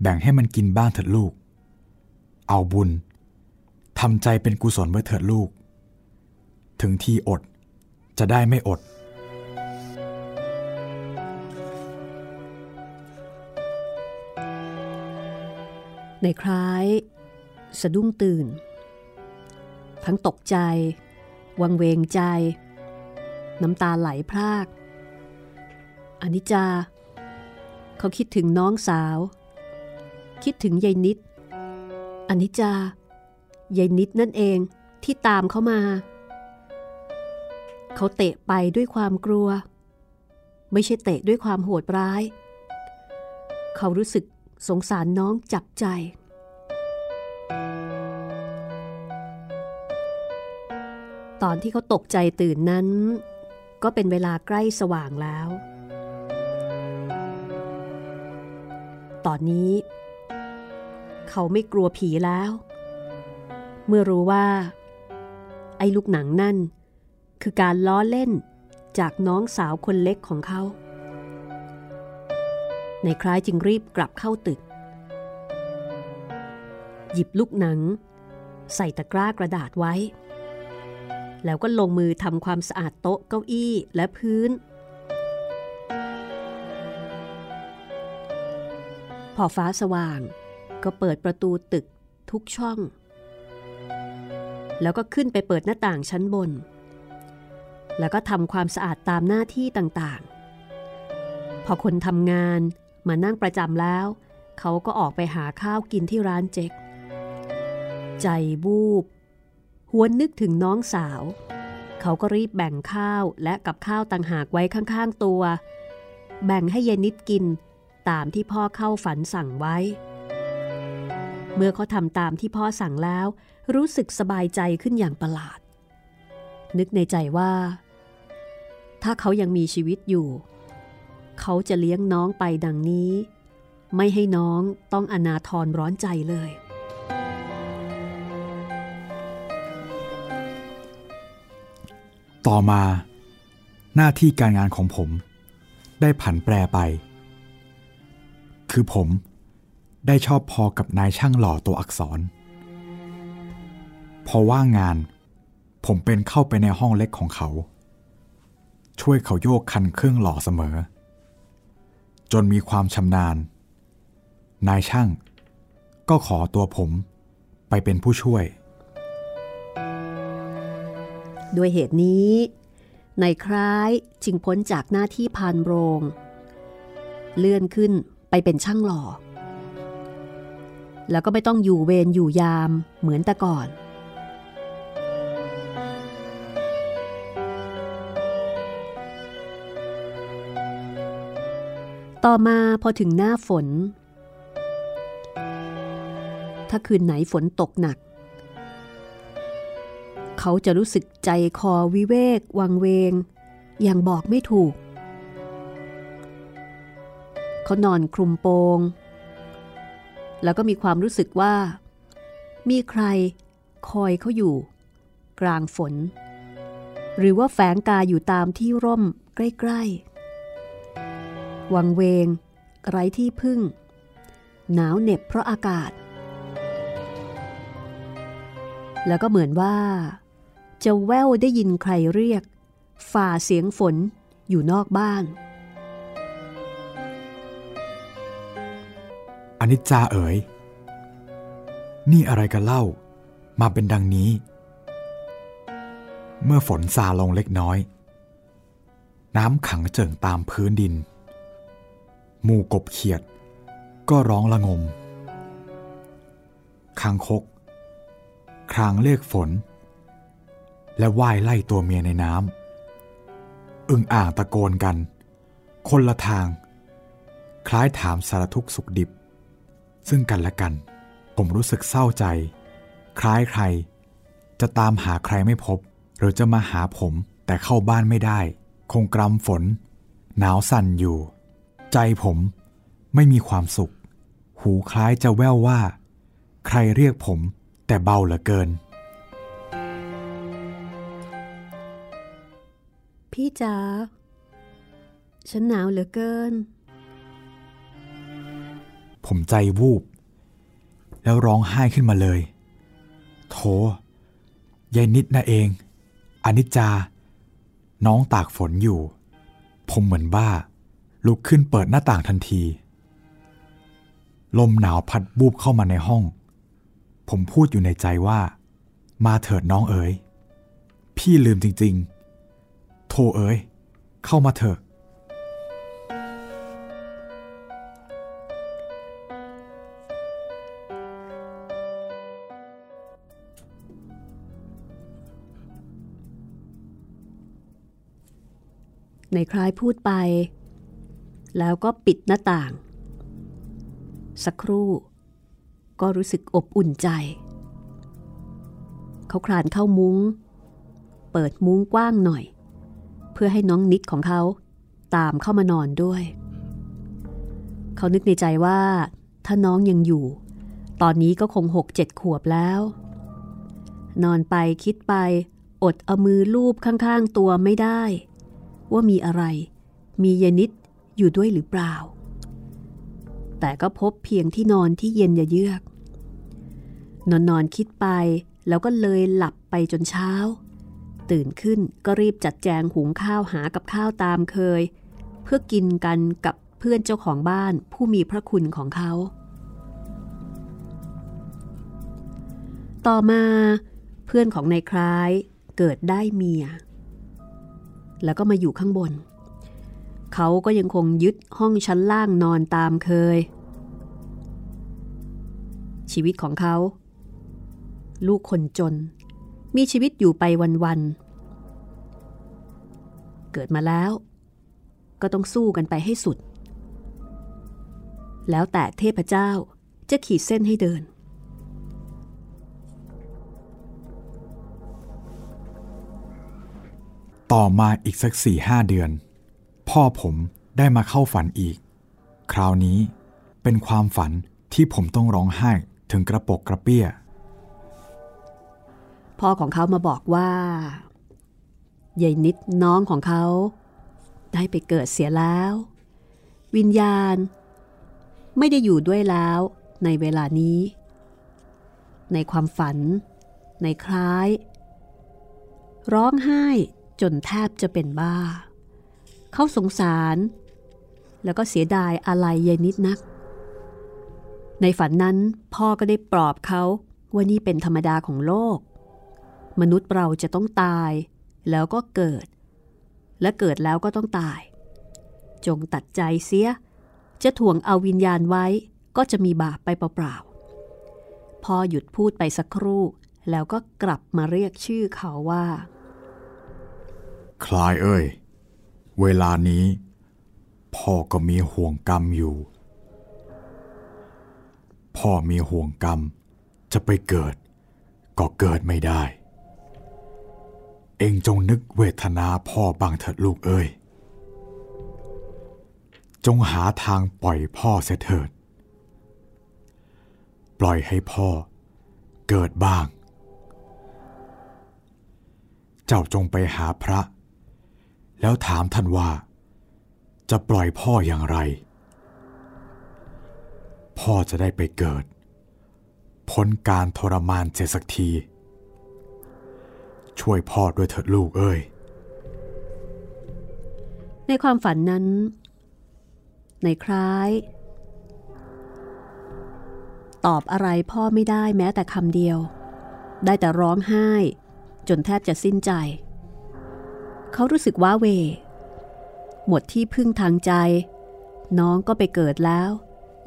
แบ่งให้มันกินบ้างเถิดลูก เอาบุญทำใจเป็นกุศลไว้เถิดลูก ถึงที่อด จะได้ไม่อด ในคล้าย สะดุ้งตื่น ทั้งตกใจ วังเวงใจ น้ำตาไหลพรากอนิจจา เขาคิดถึงน้องสาว คิดถึงยายนิดอนิจจายายนิดนั่นเองที่ตามเขามา เขาเตะไปด้วยความกลัว ไม่ใช่เตะด้วยความโหดร้าย เขารู้สึกสงสารน้องจับใจ ตอนที่เขาตกใจตื่นนั้น ก็เป็นเวลาใกล้สว่างแล้ว ตอนนี้ เขาไม่กลัวผีแล้ว เมื่อรู้ว่า ไอ้ลูกหนังนั่น คือการล้อเล่นจากน้องสาวคนเล็กของเขา ในคล้ายจึงรีบกลับเข้าตึก หยิบลูกหนัง ใส่ตะกร้ากระดาษไว้ แล้วก็ลงมือทำความสะอาดโต๊ะเก้าอี้และพื้น พอฟ้าสว่างก็เปิดประตูตึกทุกช่อง แล้วก็ขึ้นไปเปิดหน้าต่างชั้นบน แล้วก็ทำความสะอาดตามหน้าที่ต่างๆ พอคนทำงานมานั่งประจำแล้ว เขาก็ออกไปหาข้าวกินที่ร้านเจ๊ก ใจบูบหวนนึกถึงน้องสาว เขาก็รีบแบ่งข้าวและกับข้าวต่างหากไว้ข้างๆตัว แบ่งให้เยนิดกินตามที่พ่อเข้าฝันสั่งไว้ เมื่อเขาทำตามที่พ่อสั่งแล้ว รู้สึกสบายใจขึ้นอย่างประหลาด นึกในใจว่า ถ้าเขายังมีชีวิตอยู่ เขาจะเลี้ยงน้องไปดังนี้ ไม่ให้น้องต้องอนาทรร้อนใจเลย ต่อมา หน้าที่การงานของผม ได้ผันแปรไป คือผมได้ชอบพอกับนายช่างหล่อตัวอักษร พอว่างงาน ผมเป็นเข้าไปในห้องเล็กของเขา ช่วยเขาโยกคันเครื่องหล่อเสมอ จนมีความชำนาญ นายช่าง ก็ขอตัวผมไปเป็นผู้ช่วย ด้วยเหตุนี้ในคล้ายจึงพ้นจากหน้าที่พานโรง เลื่อนขึ้นไปเป็นช่างหล่อ แล้วก็ไม่ต้องอยู่เวรอยู่ยามเหมือนแต่ก่อน ต่อมาพอถึงหน้าฝน ถ้าคืนไหนฝนตกหนัก เขาจะรู้สึกใจคอวิเวก วังเวง อย่างบอกไม่ถูก เขานอนคลุมโปง แล้วก็มีความรู้สึกว่า มีใครคอยเขาอยู่ กลางฝน หรือว่าแฝงกายอยู่ตามที่ร่มใกล้ ๆ วังเวง ไร้ที่พึ่ง หนาวเหน็บเพราะอากาศ แล้วก็เหมือนว่า จะแววได้ยินใครเรียก ฝ่าเสียงฝนอยู่นอกบ้านอนิจจาเอ๋ย นี่อะไรกันเล่า มาเป็นดังนี้ เมื่อฝนซาลงเล็กน้อย น้ำขังเจิ่งตามพื้นดิน หมู่กบเขียด ก็ร้องละงมคางคก ครางเลขฝน และว่ายไล่ตัวเมียในน้ำอึ่งอ่างตะโกนกัน คนละทาง คล้ายถามสารทุกสุขดิบ ซึ่งกันและกัน ผมรู้สึกเศร้าใจ คล้ายใคร จะตามหาใครไม่พบ หรือจะมาหาผมแต่เข้าบ้านไม่ได้ คงกรำฝน หนาวสั่นอยู่ ใจผมไม่มีความสุข หูคล้ายจะแว่วว่า ใครเรียกผมแต่เบาเหลือเกิน พี่จ๋าฉันหนาวเหลือเกิน ผมใจวูบ แล้วร้องไห้ขึ้นมาเลย โถยายนิดนะเองอนิจจา น้องตากฝนอยู่ ผมเหมือนบ้า ลุกขึ้นเปิดหน้าต่างทันที ลมหนาวพัดบูบเข้ามาในห้อง ผมพูดอยู่ในใจว่า มาเถิดน้องเอ๋ย พี่ลืมจริง ๆ โทเอ๋ย เข้ามาเถอะในคล้ายพูดไป แล้วก็ปิดหน้าต่าง สักครู่ ก็รู้สึกอบอุ่นใจ เขาคลานเข้ามุง้งเเปิดมุ้งกว้างหน่อย เพื่อให้น้องนิดของเขาตามเข้ามานอนด้วย เขานึกในใจว่าถ้าน้องยังอยู่ ตอนนี้ก็คงหกเจ็ดขวบแล้ว นอนไปคิดไป อดเอามือลูบข้างๆตัวไม่ได้ ว่ามีอะไร มีเยนิด อยู่ด้วยหรือเปล่า แต่ก็พบเพียงที่นอนที่เย็นเยือก นอนนอนคิดไปแล้วก็เลยหลับไปจนเช้า ตื่นขึ้นก็รีบจัดแจงหุงข้าวหากับข้าวตามเคย เพื่อกินกันกับเพื่อนเจ้าของบ้านผู้มีพระคุณของเขา ต่อมาเพื่อนของนายคล้ายเกิดได้เมีย แล้วก็มาอยู่ข้างบนเขาก็ยังคงยึดห้องชั้นล่างนอนตามเคย ชีวิตของเขา ลูกคนจน มีชีวิตอยู่ไปวันๆ เกิดมาแล้ว ก็ต้องสู้กันไปให้สุด แล้วแต่เทพเจ้าจะขีดเส้นให้เดิน ต่อมาอีกสักสี่ห้าเดือน พ่อผมได้มาเข้าฝันอีก คราวนี้เป็นความฝันที่ผมต้องร้องไห้ถึงกระปกกระเปี้ย พ่อของเขามาบอกว่ายายนิดน้องของเขา ได้ไปเกิดเสียแล้ว วิญญาณ ไม่ได้อยู่ด้วยแล้วในเวลานี้ ในความฝัน ในคล้าย ร้องไห้จนแทบจะเป็นบ้า เขาสงสาร แล้วก็เสียดายอะไรยายนิดนัก ในฝันนั้นพ่อก็ได้ปลอบเขาว่านี่เป็นธรรมดาของโลก มนุษย์เราจะต้องตาย แล้วก็เกิด และเกิดแล้วก็ต้องตาย จงตัดใจเสีย จะถ่วงเอาวิญญาณไว้ก็จะมีบาปไปเปล่าๆพ่อหยุดพูดไปสักครู่ แล้วก็กลับมาเรียกชื่อเขาว่า คลายเอ้ย เวลานี้ พ่อก็มีห่วงกรรมอยู่ พ่อมีห่วงกรรม จะไปเกิด ก็เกิดไม่ได้ เองจงนึกเวทนาพ่อบางเถิดลูกเอ้ย จงหาทางปล่อยพ่อเสียเถิด ปล่อยให้พ่อ เกิดบ้าง เจ้าจงไปหาพระ แล้วถามท่านว่า จะปล่อยพ่ออย่างไร พ่อจะได้ไปเกิด พ้นการทรมานเสียสักที ช่วยพ่อด้วยเถิดลูกเอ้ย ในความฝันนั้น ในคล้าย ตอบอะไรพ่อไม่ได้แม้แต่คำเดียว ได้แต่ร้องไห้ จนแทบจะสิ้นใจ เขารู้สึกว้าเว หมดที่พึ่งทางใจ น้องก็ไปเกิดแล้ว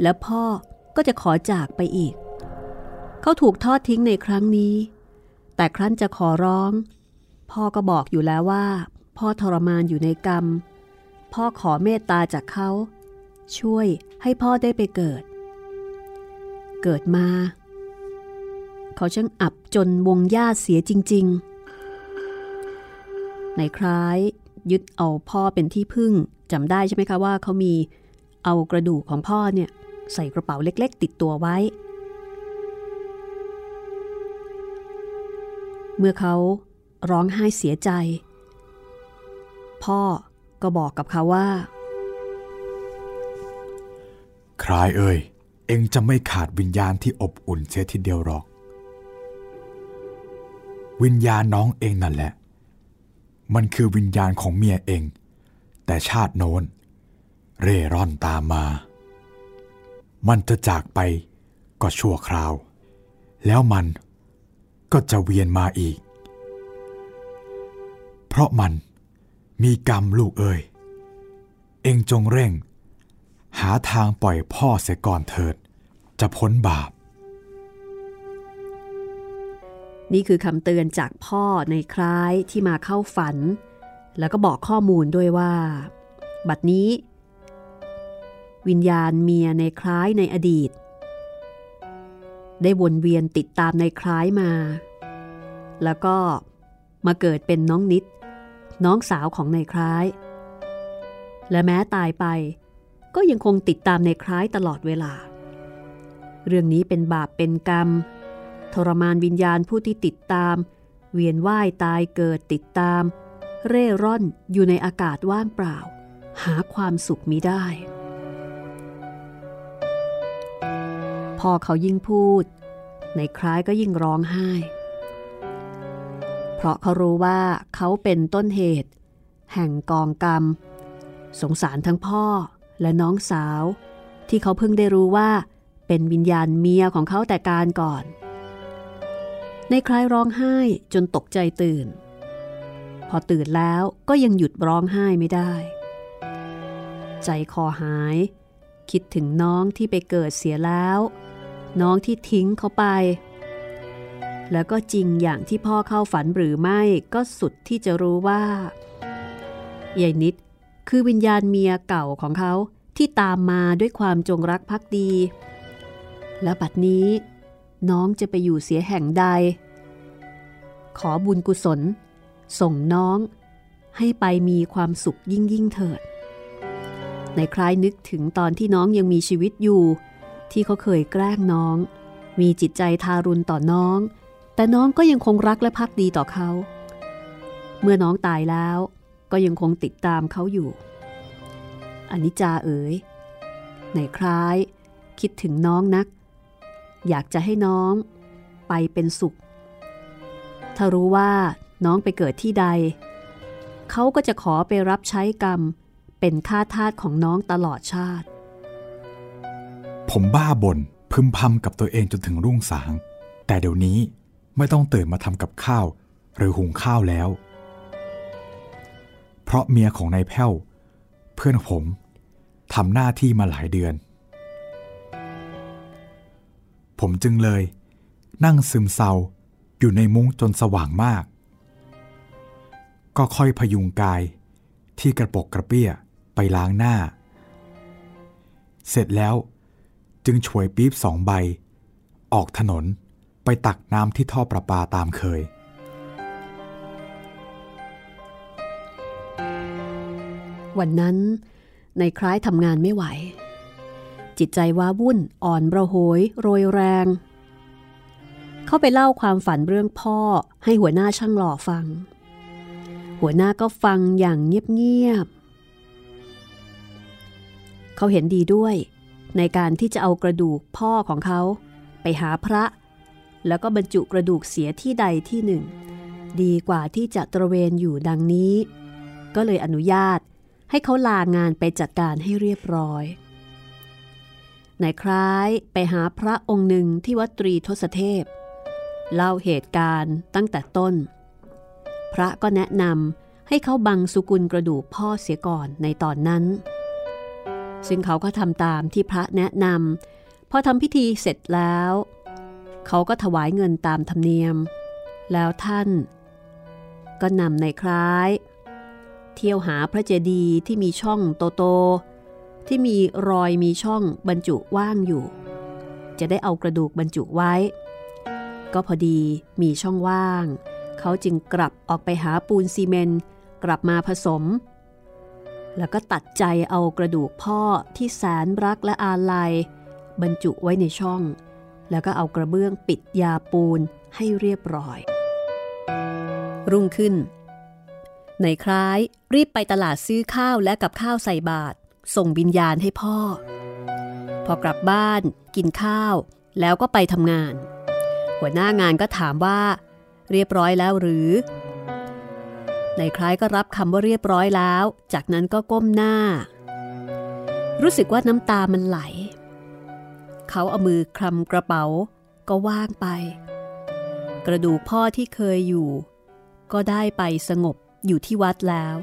แล้วพ่อก็จะขอจากไปอีก เขาถูกทอดทิ้งในครั้งนี้ แต่ครั้นจะขอร้อง พ่อก็บอกอยู่แล้วว่า พ่อทรมานอยู่ในกรรม พ่อขอเมตตาจากเขา ช่วยให้พ่อได้ไปเกิด เกิดมา เขาช่างอับจนวงญาติเสียจริง ๆ ในคล้ายยึดเอาพ่อเป็นที่พึ่งจำได้ใช่ไหมคะว่าเขามีเอากระดูกของพ่อเนี่ยใส่กระเป๋าเล็ก ๆ ติดตัวไว้ เมื่อเขาร้องไห้เสียใจ พ่อก็บอกกับเขาว่า คลายเอ้ยเองจะไม่ขาดวิญญาณที่อบอุ่นเสียทีเดียวหรอก วิญญาณน้องเองนั่นแหละ มันคือวิญญาณของเมียเอง แต่ชาติโน้น เร่ร่อนตามมา มันจะจากไปก็ชั่วคราว แล้วมันก็จะเวียนมาอีก เพราะมันมีกรรมลูกเอ้ยเองจงเร่ง หาทางปล่อยพ่อเสียก่อนเถิด จะพ้นบาป นี่คือคำเตือนจากพ่อในคล้ายที่มาเข้าฝัน แล้วก็บอกข้อมูลด้วยว่า บัดนี้ วิญญาณเมียในคล้ายในอดีต ได้วนเวียนติดตามในคล้ายมา แล้วก็มาเกิดเป็นน้องนิด น้องสาวของในคล้าย และแม้ตายไป ก็ยังคงติดตามในคล้ายตลอดเวลา เรื่องนี้เป็นบาปเป็นกรรม ทรมานวิญญาณผู้ที่ติดตาม เวียนว่ายตายเกิดติดตาม เร่ร่อนอยู่ในอากาศว่างเปล่า หาความสุขมิได้พอเขายิ่งพูด ในคล้ายก็ยิ่งร้องไห้ เพราะเขารู้ว่าเขาเป็นต้นเหตุ แห่งกองกรรม สงสารทั้งพ่อและน้องสาว ที่เขาเพิ่งได้รู้ว่า เป็นวิญญาณเมียของเขาแต่การก่อน ในคล้ายร้องไห้จนตกใจตื่น พอตื่นแล้วก็ยังหยุดร้องไห้ไม่ได้ ใจคอหาย คิดถึงน้องที่ไปเกิดเสียแล้ว น้องที่ทิ้งเขาไป แล้วก็จริงอย่างที่พ่อเข้าฝันหรือไม่ก็สุดที่จะรู้ว่ายายนิดคือวิญญาณเมียเก่าของเขาที่ตามมาด้วยความจงรักภักดี และบัดนี้ น้องจะไปอยู่เสียแห่งใด ขอบุญกุศล ส่งน้องให้ไปมีความสุขยิ่งยิ่งเถิด ในคล้ายนึกถึงตอนที่น้องยังมีชีวิตอยู่ ที่เขาเคยแกล้งน้อง มีจิตใจทารุณต่อน้อง แต่น้องก็ยังคงรักและพักดีต่อเขา เมื่อน้องตายแล้ว ก็ยังคงติดตามเขาอยู่อนิจจาเอ๋ยในคล้าย คิดถึงน้องนัก อยากจะให้น้องไปเป็นสุข ถ้ารู้ว่าน้องไปเกิดที่ใด เขาก็จะขอไปรับใช้กรรม เป็นข้าทาสของน้องตลอดชาติ ผมบ้าบ่นพึมพำกับตัวเองจนถึงรุ่งสาง แต่เดี๋ยวนี้ไม่ต้องตื่นมาทำกับข้าว หรือหุงข้าวแล้ว เพราะเมียของนายแพ้ว เพื่อนผมทำหน้าที่มาหลายเดือน ผมจึงเลย นั่งซึมเศร้าอยู่ในมุ้งจนสว่างมาก ก็ค่อยพยุงกายที่กระปกกระเปี้ยไปล้างหน้า เสร็จแล้วจึงช่วยปี๊บสองใบ ออกถนนไปตักน้ำที่ท่อประปาตามเคย วันนั้นในคล้ายทำงานไม่ไหว จิตใจว้าวุ่น อ่อนระโหย โรยแรง เขาไปเล่าความฝันเรื่องพ่อให้หัวหน้าช่างหล่อฟัง หัวหน้าก็ฟังอย่างเงียบๆเขาเห็นดีด้วย ในการที่จะเอากระดูกพ่อของเขา ไปหาพระ แล้วก็บรรจุกระดูกเสียที่ใดที่หนึ่ง ดีกว่าที่จะตระเวนอยู่ดังนี้ ก็เลยอนุญาตให้เขาลางานไปจัดการให้เรียบร้อย นายคล้ายไปหาพระองค์หนึ่งที่วัดตรีทศเทพ เล่าเหตุการณ์ตั้งแต่ต้น พระก็แนะนำให้เขาบังสุกุลกระดูกพ่อเสียก่อนในตอนนั้น ซึ่งเขาก็ทำตามที่พระแนะนำพอทำพิธีเสร็จแล้ว เขาก็ถวายเงินตามธรรมเนียม แล้วท่าน ก็นำในคล้าย เที่ยวหาพระเจดีย์ที่มีช่องโตโต ที่มีรอยมีช่องบรรจุว่างอยู่ จะได้เอากระดูกบรรจุไว้ ก็พอดีมีช่องว่าง เขาจึงกลับออกไปหาปูนซีเมนต์กลับมาผสม แล้วก็ตัดใจเอากระดูกพ่อที่แสนรักและอาลัย บรรจุไว้ในช่อง แล้วก็เอากระเบื้องปิดยาปูนให้เรียบร้อย รุ่งขึ้นในคล้ายรีบไปตลาดซื้อข้าวและกับข้าวใส่บาตร ส่งวิญญาณให้พ่อ พอกลับบ้าน กินข้าว แล้วก็ไปทำงาน หัวหน้างานก็ถามว่า เรียบร้อยแล้วหรือในคล้ายก็รับคำว่าเรียบร้อยแล้ว จากนั้นก็ก้มหน้า รู้สึกว่าน้ำตามันไหล เขาเอามือคลำกระเป๋า ก็ว่างไป กระดูกพ่อที่เคยอยู่ ก็ได้ไปสงบอยู่ที่วัดแล้ว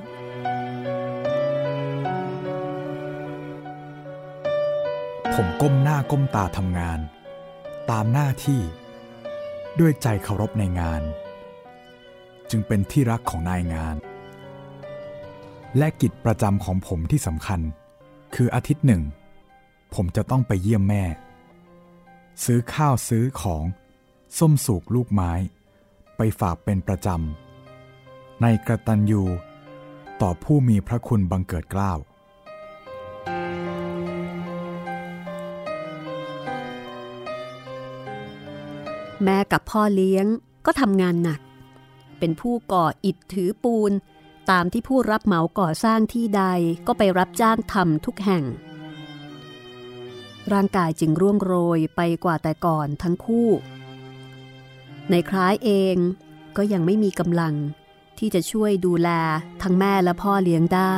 ผมก้มหน้าก้มตาทำงาน ตามหน้าที่ ด้วยใจเคารพในงาน จึงเป็นที่รักของนายงาน และกิจประจำของผมที่สำคัญ คืออาทิตย์หนึ่ง ผมจะต้องไปเยี่ยมแม่ ซื้อข้าวซื้อของ ส้มสูกลูกไม้ ไปฝากเป็นประจำในกระตันยูต่อผู้มีพระคุณบังเกิดเกล้า แม่กับพ่อเลี้ยงก็ทำงานหนัก เป็นผู้ก่ออิฐถือปูน ตามที่ผู้รับเหมาก่อสร้างที่ใดก็ไปรับจ้างทำทุกแห่ง ร่างกายจึงร่วงโรยไปกว่าแต่ก่อนทั้งคู่ ในคล้ายเองก็ยังไม่มีกำลังที่จะช่วยดูแลทั้งแม่และพ่อเลี้ยงได้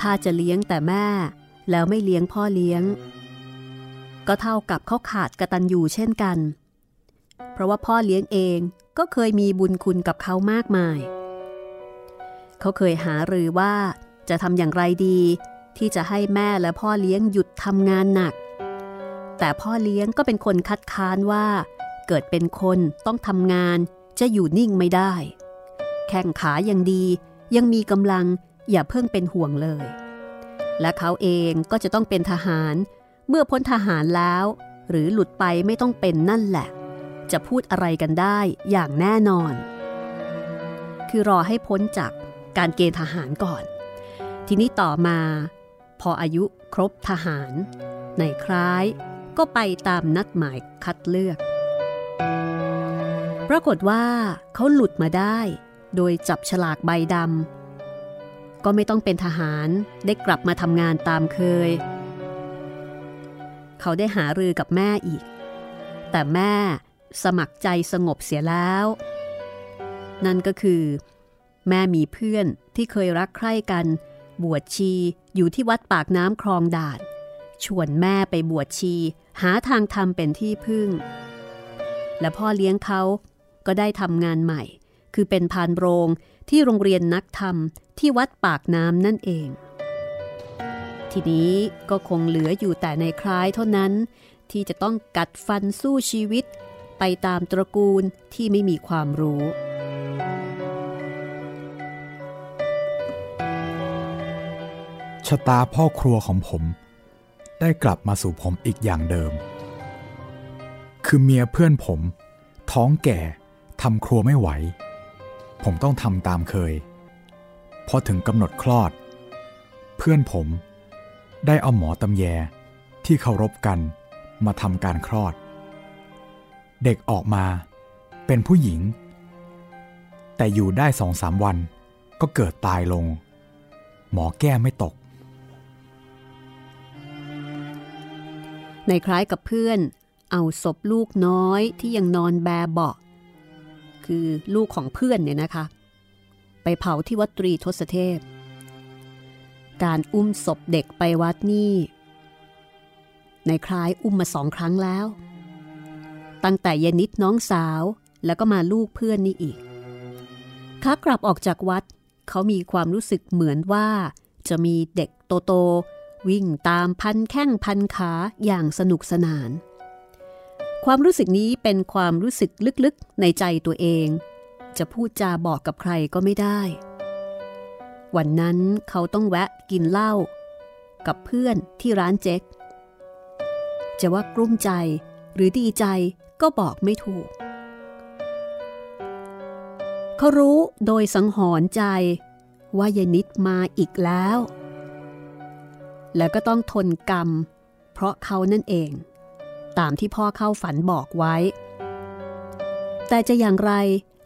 ถ้าจะเลี้ยงแต่แม่แล้วไม่เลี้ยงพ่อเลี้ยง ก็เท่ากับเขาขาดกระตันอยู่เช่นกันเเพราะว่าพ่อเลี้ยงเองก็เคยมีบุญคุณกับเขามากมาย เขาเคยหารือว่าจะทำอย่างไรดีที่จะให้แม่และพ่อเลี้ยงหยุดทำงานหนัก แต่พ่อเลี้ยงก็เป็นคนคัดค้านว่า เกิดเป็นคนต้องทำงานจะอยู่นิ่งไม่ได้ แข้งขายังดียังมีกำลังอย่าเพิ่งเป็นห่วงเลย และเขาเองก็จะต้องเป็นทหาร เมื่อพ้นทหารแล้ว หรือหลุดไปไม่ต้องเป็นนั่นแหละ จะพูดอะไรกันได้อย่างแน่นอน คือรอให้พ้นจากการเกณฑ์ทหารก่อน ทีนี้ต่อมา พออายุครบทหาร ในคล้ายก็ไปตามนัดหมายคัดเลือก ปรากฏว่าเขาหลุดมาได้ โดยจับฉลากใบดำก็ไม่ต้องเป็นทหารได้กลับมาทำงานตามเคย เขาได้หารือกับแม่อีก แต่แม่ สมัครใจสงบเสียแล้ว นั่นก็คือ แม่มีเพื่อนที่เคยรักใคร่กัน บวชชีอยู่ที่วัดปากน้ำคลองด่านชวนแม่ไปบวชชี หาทางทำเป็นที่พึ่ง และพ่อเลี้ยงเขาก็ได้ทำงานใหม่ คือเป็นพานโรงที่โรงเรียนนักธรรมที่วัดปากน้ำนั่นเอง ทีนี้ก็คงเหลืออยู่แต่ในคล้ายเท่านั้น ที่จะต้องกัดฟันสู้ชีวิต ไปตามตระกูลที่ไม่มีความรู้ ชะตาพ่อครัวของผม ได้กลับมาสู่ผมอีกอย่างเดิม คือเมียเพื่อนผม ท้องแก่ทำครัวไม่ไหว ผมต้องทำตามเคย พอถึงกำหนดคลอด เพื่อนผม ได้เอาหมอตำแยที่เคารพกันมาทำการคลอด เด็กออกมา เป็นผู้หญิง แต่อยู่ได้สองสามวันก็เกิดตายลง หมอแก้ไม่ตก ในคล้ายกับเพื่อน เอาศพลูกน้อยที่ยังนอนแบเบาะคือลูกของเพื่อนเนี่ยนะคะ ไปเผาที่วัดตรีทศเทพ การอุ้มศพเด็กไปวัดนี่ ในคล้ายอุ้มมาสองครั้งแล้ว ตั้งแต่เยนิดน้องสาวแล้วก็มาลูกเพื่อนนี่อีกขากลับออกจากวัด เขามีความรู้สึกเหมือนว่า จะมีเด็กโตโต วิ่งตามพันแข้งพันขาอย่างสนุกสนาน ความรู้สึกนี้เป็นความรู้สึกลึกๆในใจตัวเอง จะพูดจาบอกกับใครก็ไม่ได้ วันนั้นเขาต้องแวะกินเหล้ากับเพื่อนที่ร้านเจ๊กจะว่ากลุ้มใจหรือดีใจ ก็บอกไม่ถูก เขารู้โดยสังหรณ์ใจว่ายายนิดมาอีกแล้ว แล้วก็ต้องทนกรรม เพราะเขานั่นเอง ตามที่พ่อเข้าฝันบอกไว้ แต่จะอย่างไร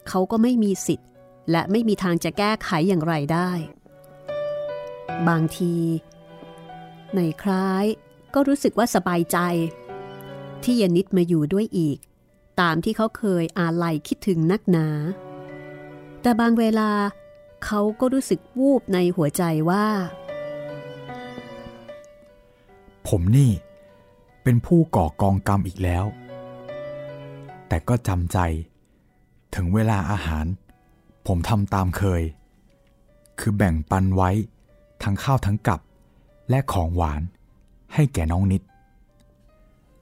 เขาก็ไม่มีสิทธิ์ และไม่มีทางจะแก้ไขอย่างไรได้ บางที ในคล้ายก็รู้สึกว่าสบายใจ ที่ยานิดมาอยู่ด้วยอีก ตามที่เขาเคยอาลัยคิดถึงนักหนา แต่บางเวลาเขาก็รู้สึกวูบในหัวใจว่า ผมนี่ เป็นผู้ก่อกองกรรมอีกแล้ว แต่ก็จำใจ ถึงเวลาอาหาร ผมทำตามเคย คือแบ่งปันไว้ ทั้งข้าวทั้งกับ และของหวานให้แก่น้องนิด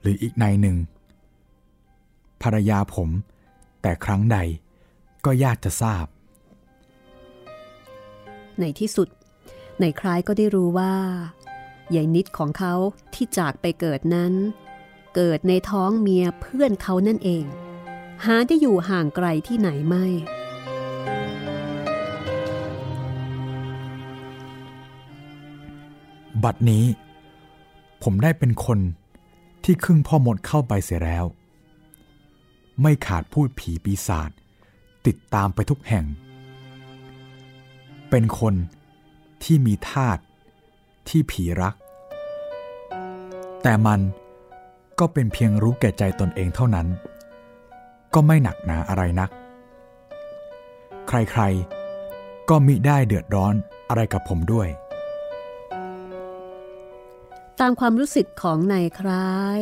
หรืออีกนายหนึ่ง ภรรยาผม แต่ครั้งใดก็ยากจะทราบ ในที่สุด ในคล้ายก็ได้รู้ว่าใหญ่นิดของเขาที่จากไปเกิดนั้น เกิดในท้องเมียเพื่อนเขานั่นเอง หาได้อยู่ห่างไกลที่ไหนไม่ บัดนี้ ผมได้เป็นคน ที่ครึ่งพ่อหมดเข้าไปเสียแล้ว ไม่ขาดพูดผีปีศาจติดตามไปทุกแห่ง เป็นคนที่มีทาตที่ผีรัก แต่มันก็เป็นเพียงรู้แก่ใจตนเองเท่านั้น ก็ไม่หนักหนาอะไรนัก ใครๆ ก็มิได้เดือดร้อนอะไรกับผมด้วย ตามความรู้สึกของนายคล้าย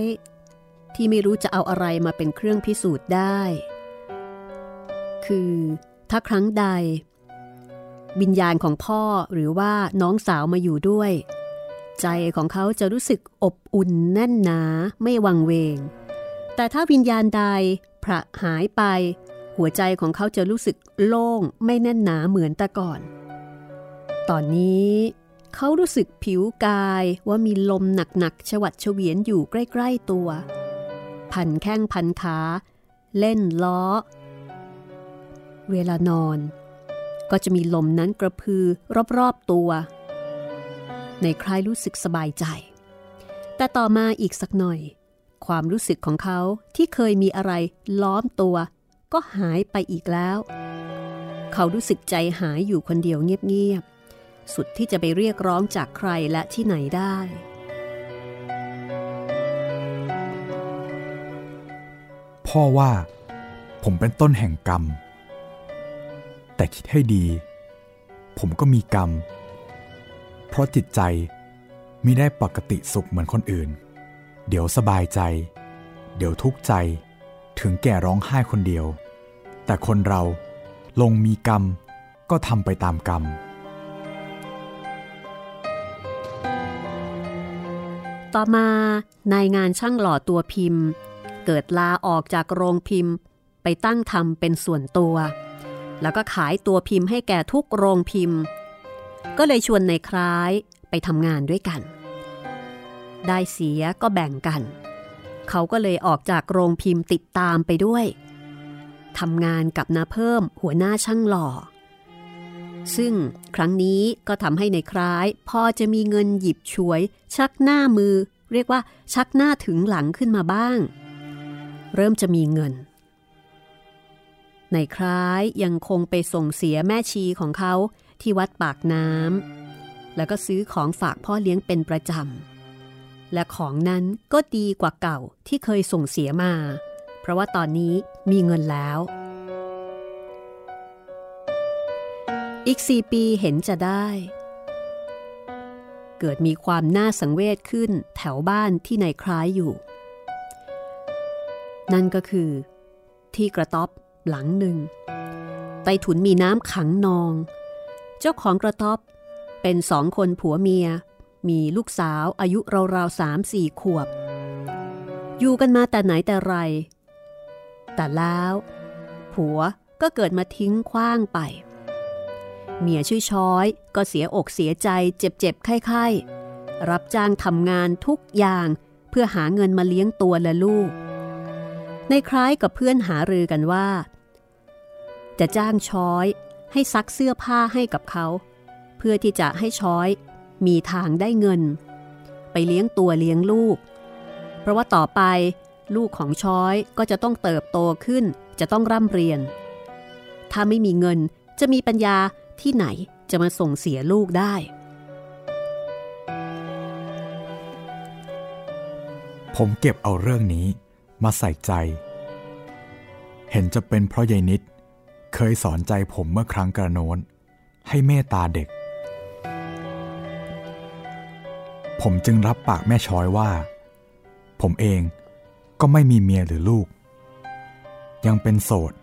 ที่ไม่รู้จะเอาอะไรมาเป็นเครื่องพิสูจน์ได้ คือถ้าครั้งใด วิญญาณของพ่อหรือว่าน้องสาวมาอยู่ด้วย ใจของเขาจะรู้สึกอบอุ่นแน่นหนาไม่วังเวง แต่ถ้าวิญญาณใดพระหายไป หัวใจของเขาจะรู้สึกโล่งไม่แน่นหนาเหมือนแต่ก่อน ตอนนี้ เขารู้สึกผิวกายว่ามีลมหนักๆชวัดเฉวียนอยู่ใกล้ๆตัว พันแข้งพันขา เล่นล้อ เวลานอน ก็จะมีลมนั้นกระพือรอบๆตัว ในคล้ายรู้สึกสบายใจ แต่ต่อมาอีกสักหน่อย ความรู้สึกของเขาที่เคยมีอะไรล้อมตัว ก็หายไปอีกแล้ว เขารู้สึกใจหายอยู่คนเดียวเงียบๆ สุดที่จะไปเรียกร้องจากใครและที่ไหนได้ พ่อว่า ผมเป็นต้นแห่งกรรม แต่คิดให้ดี ผมก็มีกรรม เพราะจิตใจมิได้ปกติสุขเหมือนคนอื่น เดี๋ยวสบายใจ เดี๋ยวทุกข์ใจ ถึงแก่ร้องไห้คนเดียว แต่คนเราลงมีกรรมก็ทำไปตามกรรม ต่อมานายงานช่างหล่อตัวพิมพ์ เกิดลาออกจากโรงพิมพ์ ไปตั้งทำเป็นส่วนตัว แล้วก็ขายตัวพิมพ์ให้แก่ทุกโรงพิมพ์ ก็เลยชวนนายคล้ายไปทำงานด้วยกัน ได้เสียก็แบ่งกัน เขาก็เลยออกจากโรงพิมพ์ติดตามไปด้วยทำงานกับนาเพิ่มหัวหน้าช่างหล่อ ซึ่งครั้งนี้ก็ทำให้ในคล้ายพอจะมีเงินหยิบฉวย ชักหน้ามือ เรียกว่าชักหน้าถึงหลังขึ้นมาบ้าง เริ่มจะมีเงิน ในคล้ายยังคงไปส่งเสียแม่ชีของเขาที่วัดปากน้ำแล้วก็ซื้อของฝากพ่อเลี้ยงเป็นประจำและของนั้นก็ดีกว่าเก่าที่เคยส่งเสียมา เพราะว่าตอนนี้มีเงินแล้ว อีกสี่ปีเห็นจะได้ เกิดมีความน่าสังเวชขึ้นแถวบ้านที่นายคล้ายอยู่ นั่นก็คือ ที่กระต๊อบหลังหนึ่งใต้ถุนมีน้ำขังนอง เจ้าของกระต๊อบเป็นสองคนผัวเมีย มีลูกสาวอายุราวๆสามสี่ขวบ อยู่กันมาแต่ไหนแต่ไร แต่แล้ว ผัวก็เกิดมาทิ้งคว้างไป เมียชื่อช้อยก็เสียอกเสียใจเจ็บๆไข้ๆรับจ้างทำงานทุกอย่างเพื่อหาเงินมาเลี้ยงตัวและลูก ในคล้ายกับเพื่อนหารือกันว่า จะจ้างช้อยให้ซักเสื้อผ้าให้กับเขา เพื่อที่จะให้ช้อยมีทางได้เงิน ไปเลี้ยงตัวเลี้ยงลูก เพราะว่าต่อไปลูกของช้อยก็จะต้องเติบโตขึ้น จะต้องร่ำเรียน ถ้าไม่มีเงินจะมีปัญญา ที่ไหนจะมาส่งเสียลูกได้ ผมเก็บเอาเรื่องนี้มาใส่ใจ เห็นจะเป็นเพราะยายนิด เคยสอนใจผมเมื่อครั้งกระโน้น ให้เมตตาเด็ก ผมจึงรับปากแม่ช้อยว่า ผมเองก็ไม่มีเมียหรือลูก ยังเป็นโสด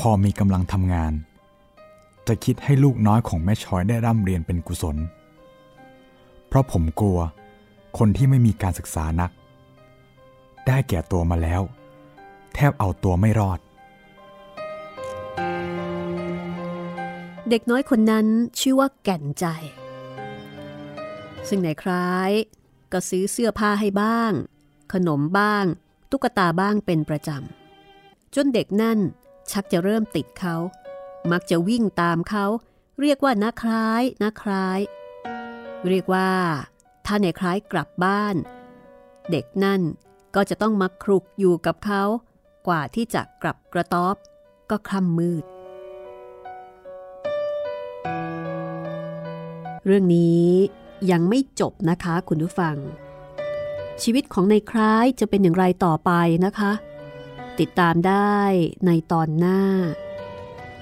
พอมีกำลังทำงาน จะคิดให้ลูกน้อยของแม่ชอยได้ร่ำเรียนเป็นกุศล เพราะผมกลัวคนที่ไม่มีการศึกษานัก ได้แก่ตัวมาแล้ว แทบเอาตัวไม่รอด เด็กน้อยคนนั้นชื่อว่าแก่นใจ ซึ่งในคล้าย ก็ซื้อเสื้อผ้าให้บ้าง ขนมบ้าง ตุ๊กตาบ้างเป็นประจำจนเด็กนั่นชักจะเริ่มติดเขา มักจะวิ่งตามเขา เรียกว่านาคล้ายนาคล้าย เรียกว่า ถ้าในคล้ายกลับบ้าน เด็กนั่นก็จะต้องมาครุกอยู่กับเขา กว่าที่จะกลับกระต๊อบ ก็คล่ำมืด เรื่องนี้ยังไม่จบนะคะคุณผู้ฟัง ชีวิตของในคล้ายจะเป็นอย่างไรต่อไปนะคะ ติดตามได้ในตอนหน้า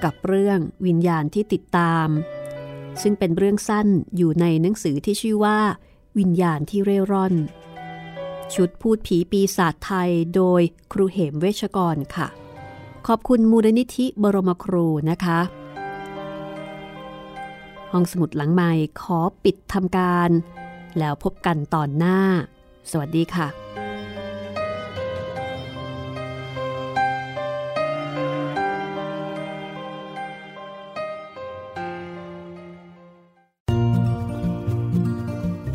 กับเรื่องวิญญาณที่ติดตาม ซึ่งเป็นเรื่องสั้นอยู่ในหนังสือที่ชื่อว่า วิญญาณที่เร่ร่อน ชุดพูดผีปีศาจไทยโดยครูเหมเวชกรค่ะ ขอบคุณมูลนิธิบรมครูนะคะ ห้องสมุดหลังใหม่ขอปิดทำการ แล้วพบกันตอนหน้า สวัสดีค่ะ